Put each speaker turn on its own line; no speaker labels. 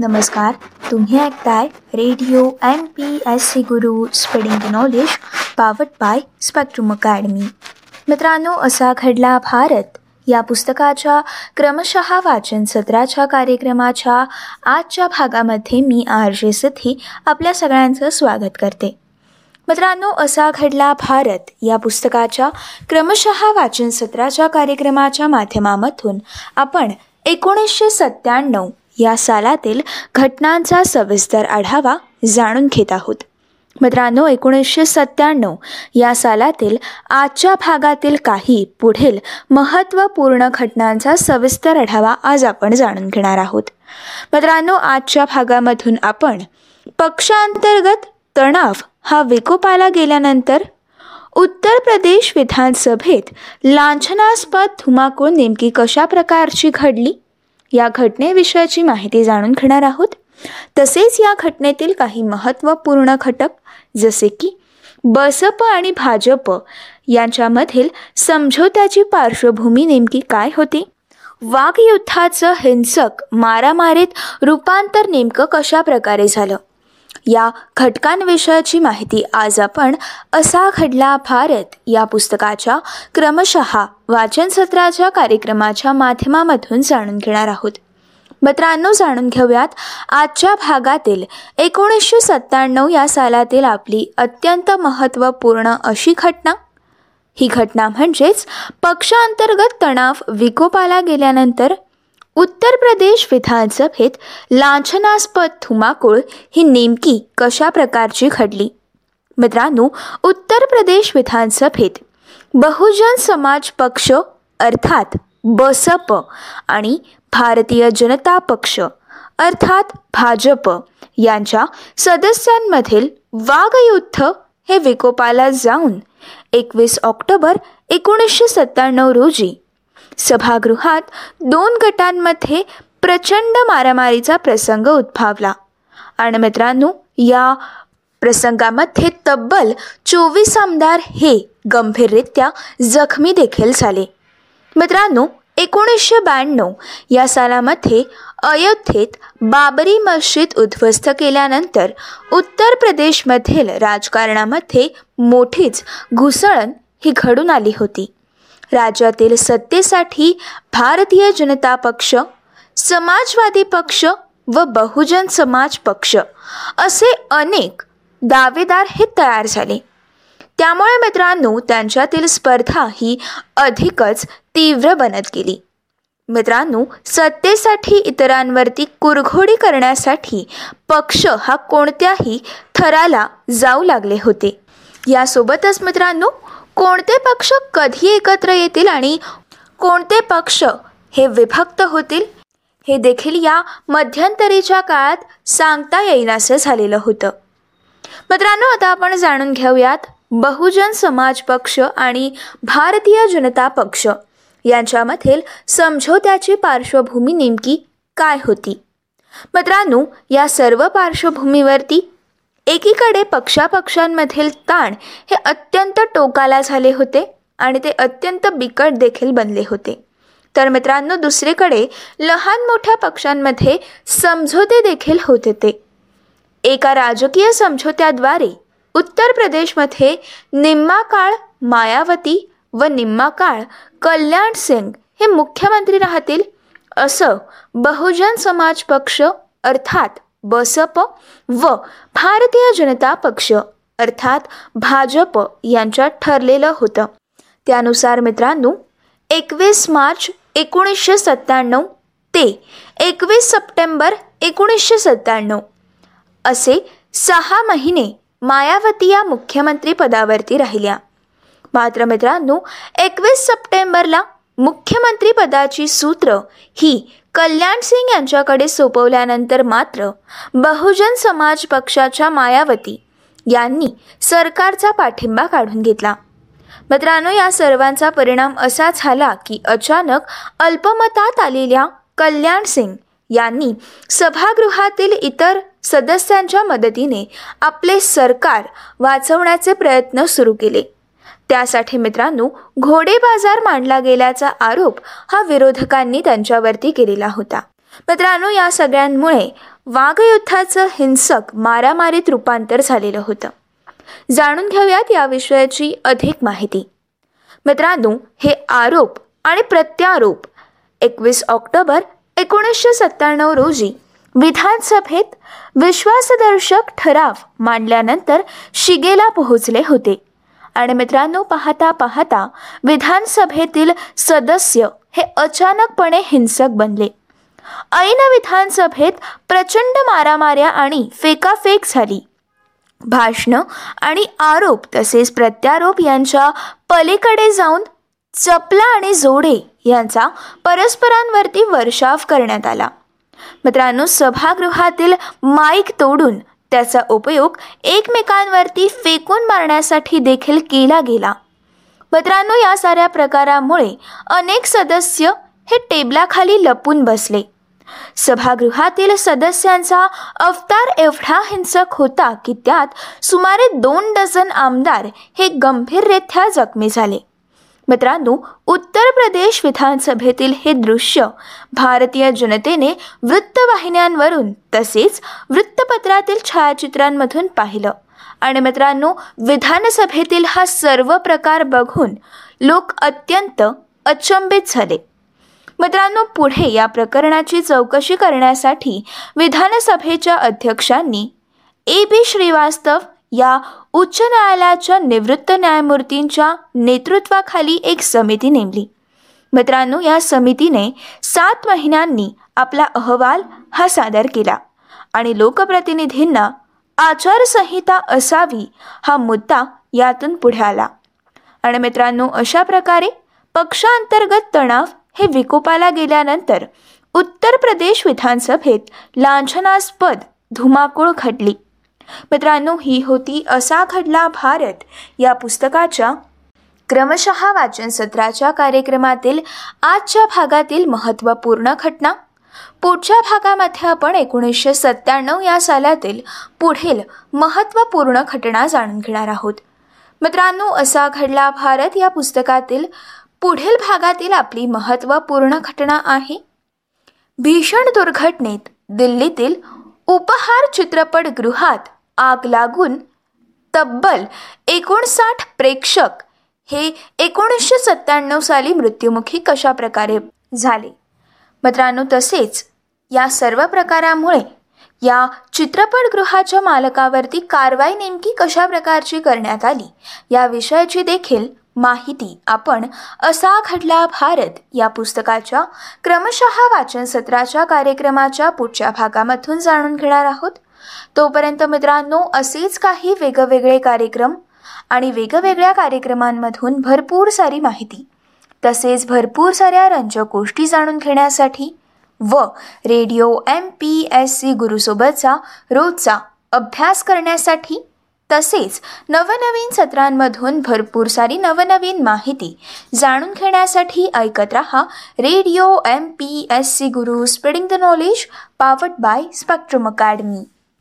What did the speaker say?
नमस्कार. तुम्ही ऐकताय Radio M P S C Guru spreading knowledge powered by Spectrum Academy. मित्रांनो असा घडला भारत. या पुस्तकाच्या क्रमशः वाचन सत्राच्या कार्यक्रमाच्या आजच्या भागामध्ये मी आर जे सिद्धी आपल्या सगळ्यांचं स्वागत करते. मित्रांनो असा घडला भारत. या पुस्तकाच्या क्रमशः वाचन सत्राच्या कार्यक्रमाच्या माध्यमामधून आपण एकोणीसशे सत्त्याण्णव या सालातील घटनांचा सविस्तर आढावा जाणून घेत आहोत. मित्रांनो एकोणीसशे सत्त्याण्णव या सालातील आजच्या भागातील काही पुढील महत्त्वपूर्ण घटनांचा सविस्तर आढावा आज आपण जाणून घेणार आहोत. मित्रांनो आजच्या भागामधून आपण पक्षांतर्गत तणाव हा विकोपाला गेल्यानंतर उत्तर प्रदेश विधानसभेत लांछनास्पद धुमाकूळ नेमकी कशा प्रकारची घडली? या घटनेविषयीची माहिती जाणून घेणार आहोत. तसेच या घटनेतील काही महत्त्वपूर्ण घटक जसे की बसप आणि भाजप यांच्यामधील समझोत्याची पार्श्वभूमी नेमकी काय होती? वाघयुद्धाचं हिंसक मारामारीत रूपांतर नेमकं कशा प्रकारे झालं? या घटकांविषयाची माहिती आज आपण असा घडला भारत या पुस्तकाच्या क्रमशः वाचन सत्राच्या कार्यक्रमाच्या माध्यमामधून जाणून घेणार आहोत. मित्रांनो जाणून घेऊयात. आजच्या भागातील एकोणीसशे सत्त्याण्णव या सालातील आपली अत्यंत महत्त्वपूर्ण अशी घटना. ही घटना म्हणजेच पक्षांतर्गत तणाव विकोपाला गेल्यानंतर उत्तर प्रदेश विधानसभेत लांछनास्पद धुमाकूळ ही नेमकी कशा प्रकारची घडली? मित्रांनो उत्तर प्रदेश विधानसभेत बहुजन समाज पक्ष अर्थात बसप आणि भारतीय जनता पक्ष अर्थात भाजप यांच्या सदस्यांमधील वाघयुद्ध हे विकोपाला जाऊन एकवीस ऑक्टोबर एकोणीसशे सत्त्याण्णव रोजी सभागृहात दोन गटांमध्ये प्रचंड मारामारीचा प्रसंग उद्भवला. आणि मित्रांनो या प्रसंगामध्ये तब्बल चोवीस आमदार हे गंभीररित्या जखमी देखील झाले. मित्रांनो एकोणीसशे ब्याण्णव या सालामध्ये अयोध्येत बाबरी मस्जिद उद्ध्वस्त केल्यानंतर उत्तर प्रदेशमधील राजकारणामध्ये मोठीच घुसळण ही घडून आली होती. राज्यातील सत्तेसाठी भारतीय जनता पक्ष समाजवादी पक्ष व बहुजन समाज पक्ष असे अनेक दावेदार हे तयार झाले. त्यामुळे मित्रांनो त्यांच्यातील स्पर्धा ही अधिकच तीव्र बनत गेली. मित्रांनो सत्तेसाठी इतरांवरती कुरघोडी करण्यासाठी पक्ष हा कोणत्याही थराला जाऊ लागले होते. यासोबतच मित्रांनो कोणते पक्ष कधी एकत्र येतील आणि कोणते पक्ष हे विभक्त होतील हे देखील या मध्यंतरीच्या काळात सांगता येईनासं झालेलं होतं. मित्रांनो आता आपण जाणून घेऊयात बहुजन समाज पक्ष आणि भारतीय जनता पक्ष यांच्यामधील समझोत्याची पार्श्वभूमी नेमकी काय होती? मित्रांनो या सर्व पार्श्वभूमीवरती एकीकडे पक्षापक्षांमधील ताण हे अत्यंत टोकाला झाले होते आणि ते अत्यंत बिकट देखील बनले होते. तर मित्रांनो दुसरीकडे लहान मोठ्या पक्षांमध्ये समझोते देखील होत होते. एका राजकीय समझोत्याद्वारे उत्तर प्रदेशमध्ये निम्मा काळ मायावती व निम्मा काळ कल्याण सिंग हे मुख्यमंत्री राहतील असं बहुजन समाज पक्ष अर्थात बसप व भारतीय जनता पक्ष अर्थात भाजप यांच्यात ठरलेलं होतं. त्यानुसार मित्रांनो एकवीस मार्च एकोणीसशे सत्त्याण्णव ते एकवीस सप्टेंबर एकोणीसशे सत्त्याण्णव असे सहा महिने मायावती या मुख्यमंत्री पदावरती राहिल्या. मात्र मित्रांनो एकवीस सप्टेंबरला मुख्यमंत्रीपदाची सूत्र ही कल्याण सिंग यांच्याकडे सोपवल्यानंतर मात्र बहुजन समाज पक्षाच्या मायावती यांनी सरकारचा पाठिंबा काढून घेतला. मित्रांनो या सर्वांचा परिणाम असा झाला की अचानक अल्पमतात आलेल्या कल्याण सिंग यांनी सभागृहातील इतर सदस्यांच्या मदतीने आपले सरकार वाचवण्याचे प्रयत्न सुरू केले. त्यासाठी मित्रांनो घोडे बाजार मांडला गेल्याचा आरोप हा विरोधकांनी त्यांच्यावरती केलेला होता. मित्रांनो या सगळ्यांमुळे वाघयुद्धाचं हिंसक मारामारीत रूपांतर झालेलं होतं. जाणून घेऊयात या विषयाची अधिक माहिती. मित्रांनो हे आरोप आणि प्रत्यारोप एकवीस ऑक्टोबर एकोणीसशे सत्त्याण्णव रोजी विधानसभेत विश्वासदर्शक ठराव मांडल्यानंतर शिगेला पोहोचले होते. आणि मित्रांनो पाहता पाहता विधानसभेतील सदस्य हे अचानकपणे हिंसक बनले. ऐन विधानसभेत प्रचंड मारामाऱ्या आणि फेकाफेक झाली. भाषणं आणि आरोप तसेच प्रत्यारोप यांच्या पलीकडे जाऊन चपला आणि जोडे यांचा परस्परांवरती वर्षाव करण्यात आला. मित्रांनो सभागृहातील माईक तोडून त्याचा उपयोग एकमेकांवरती फेकून मारण्यासाठी देखील केला गेला. मित्रांनो या साऱ्या प्रकारामुळे अनेक सदस्य हे टेबलाखाली लपून बसले. सभागृहातील सदस्यांचा अवतार एवढा हिंसक होता की त्यात सुमारे दोन डझन आमदार हे गंभीररित्या जखमी झाले. मित्रांनो उत्तर प्रदेश विधानसभेतील हे दृश्य भारतीय जनतेने वृत्तवाहिन्यांवरून तसेच वृत्तपत्रातील छायाचित्रांमधून पाहिलं. आणि मित्रांनो विधानसभेतील हा सर्व प्रकार बघून लोक अत्यंत अचंबित झाले. मित्रांनो पुढे या प्रकरणाची चौकशी करण्यासाठी विधानसभेच्या अध्यक्षांनी ए बी श्रीवास्तव या उच्च न्यायालयाच्या निवृत्त न्यायमूर्तींच्या नेतृत्वाखाली एक समिती नेमली. मित्रांनो या समितीने सात महिन्यांनी आपला अहवाल हा सादर केला आणि लोकप्रतिनिधींना आचारसंहिता असावी हा मुद्दा यातून पुढे आला. आणि मित्रांनो अशा प्रकारे पक्षांतर्गत तणाव हे विकोपाला गेल्यानंतर उत्तर प्रदेश विधानसभेत लांछनास्पद धुमाकूळ घडली मित्रांनो ही होती असा घडला भारत. या पुस्तकाच्या क्रमशः वाचन सत्राच्या कार्यक्रमातील आजच्या भागातील महत्त्वपूर्ण घटना. पुढच्या भागामध्ये आपण एकोणीसशे सत्त्याण्णव या सालातील पुढील महत्त्वपूर्ण घटना जाणून घेणार आहोत. मित्रांनो असा घडला भारत या पुस्तकातील पुढील भागातील आपली महत्त्वपूर्ण घटना आहे. भीषण दुर्घटनेत दिल्लीतील उपहार चित्रपटगृहात आग लागून तब्बल एकोणसाठ प्रेक्षक हे एकोणीसशे सत्त्याण्णव साली मृत्युमुखी कशा प्रकारे झाले? मित्रांनो तसेच या सर्व प्रकारामुळे या चित्रपटगृहाच्या मालकावरती कारवाई नेमकी कशा प्रकारची करण्यात आली या विषयाची देखील माहिती आपण असा घडला भारत या पुस्तकाच्या क्रमशः वाचन सत्राच्या कार्यक्रमाच्या पुढच्या भागामधून जाणून घेणार आहोत. तोपर्यंत मित्रांनो असेच काही वेगवेगळे कार्यक्रम आणि वेगवेगळ्या कार्यक्रमांमधून भरपूर सारी माहिती. तसेच भरपूर साऱ्या रंजक गोष्टी जाणून घेण्यासाठी व Radio M P S C गुरुसोबतचा रोजचा अभ्यास करण्यासाठी तसेच नवनवीन सत्रांमधून भरपूर सारी नवनवीन माहिती जाणून घेण्यासाठी ऐकत रहा Radio M P S C Guru spreading the knowledge powered by Spectrum Academy.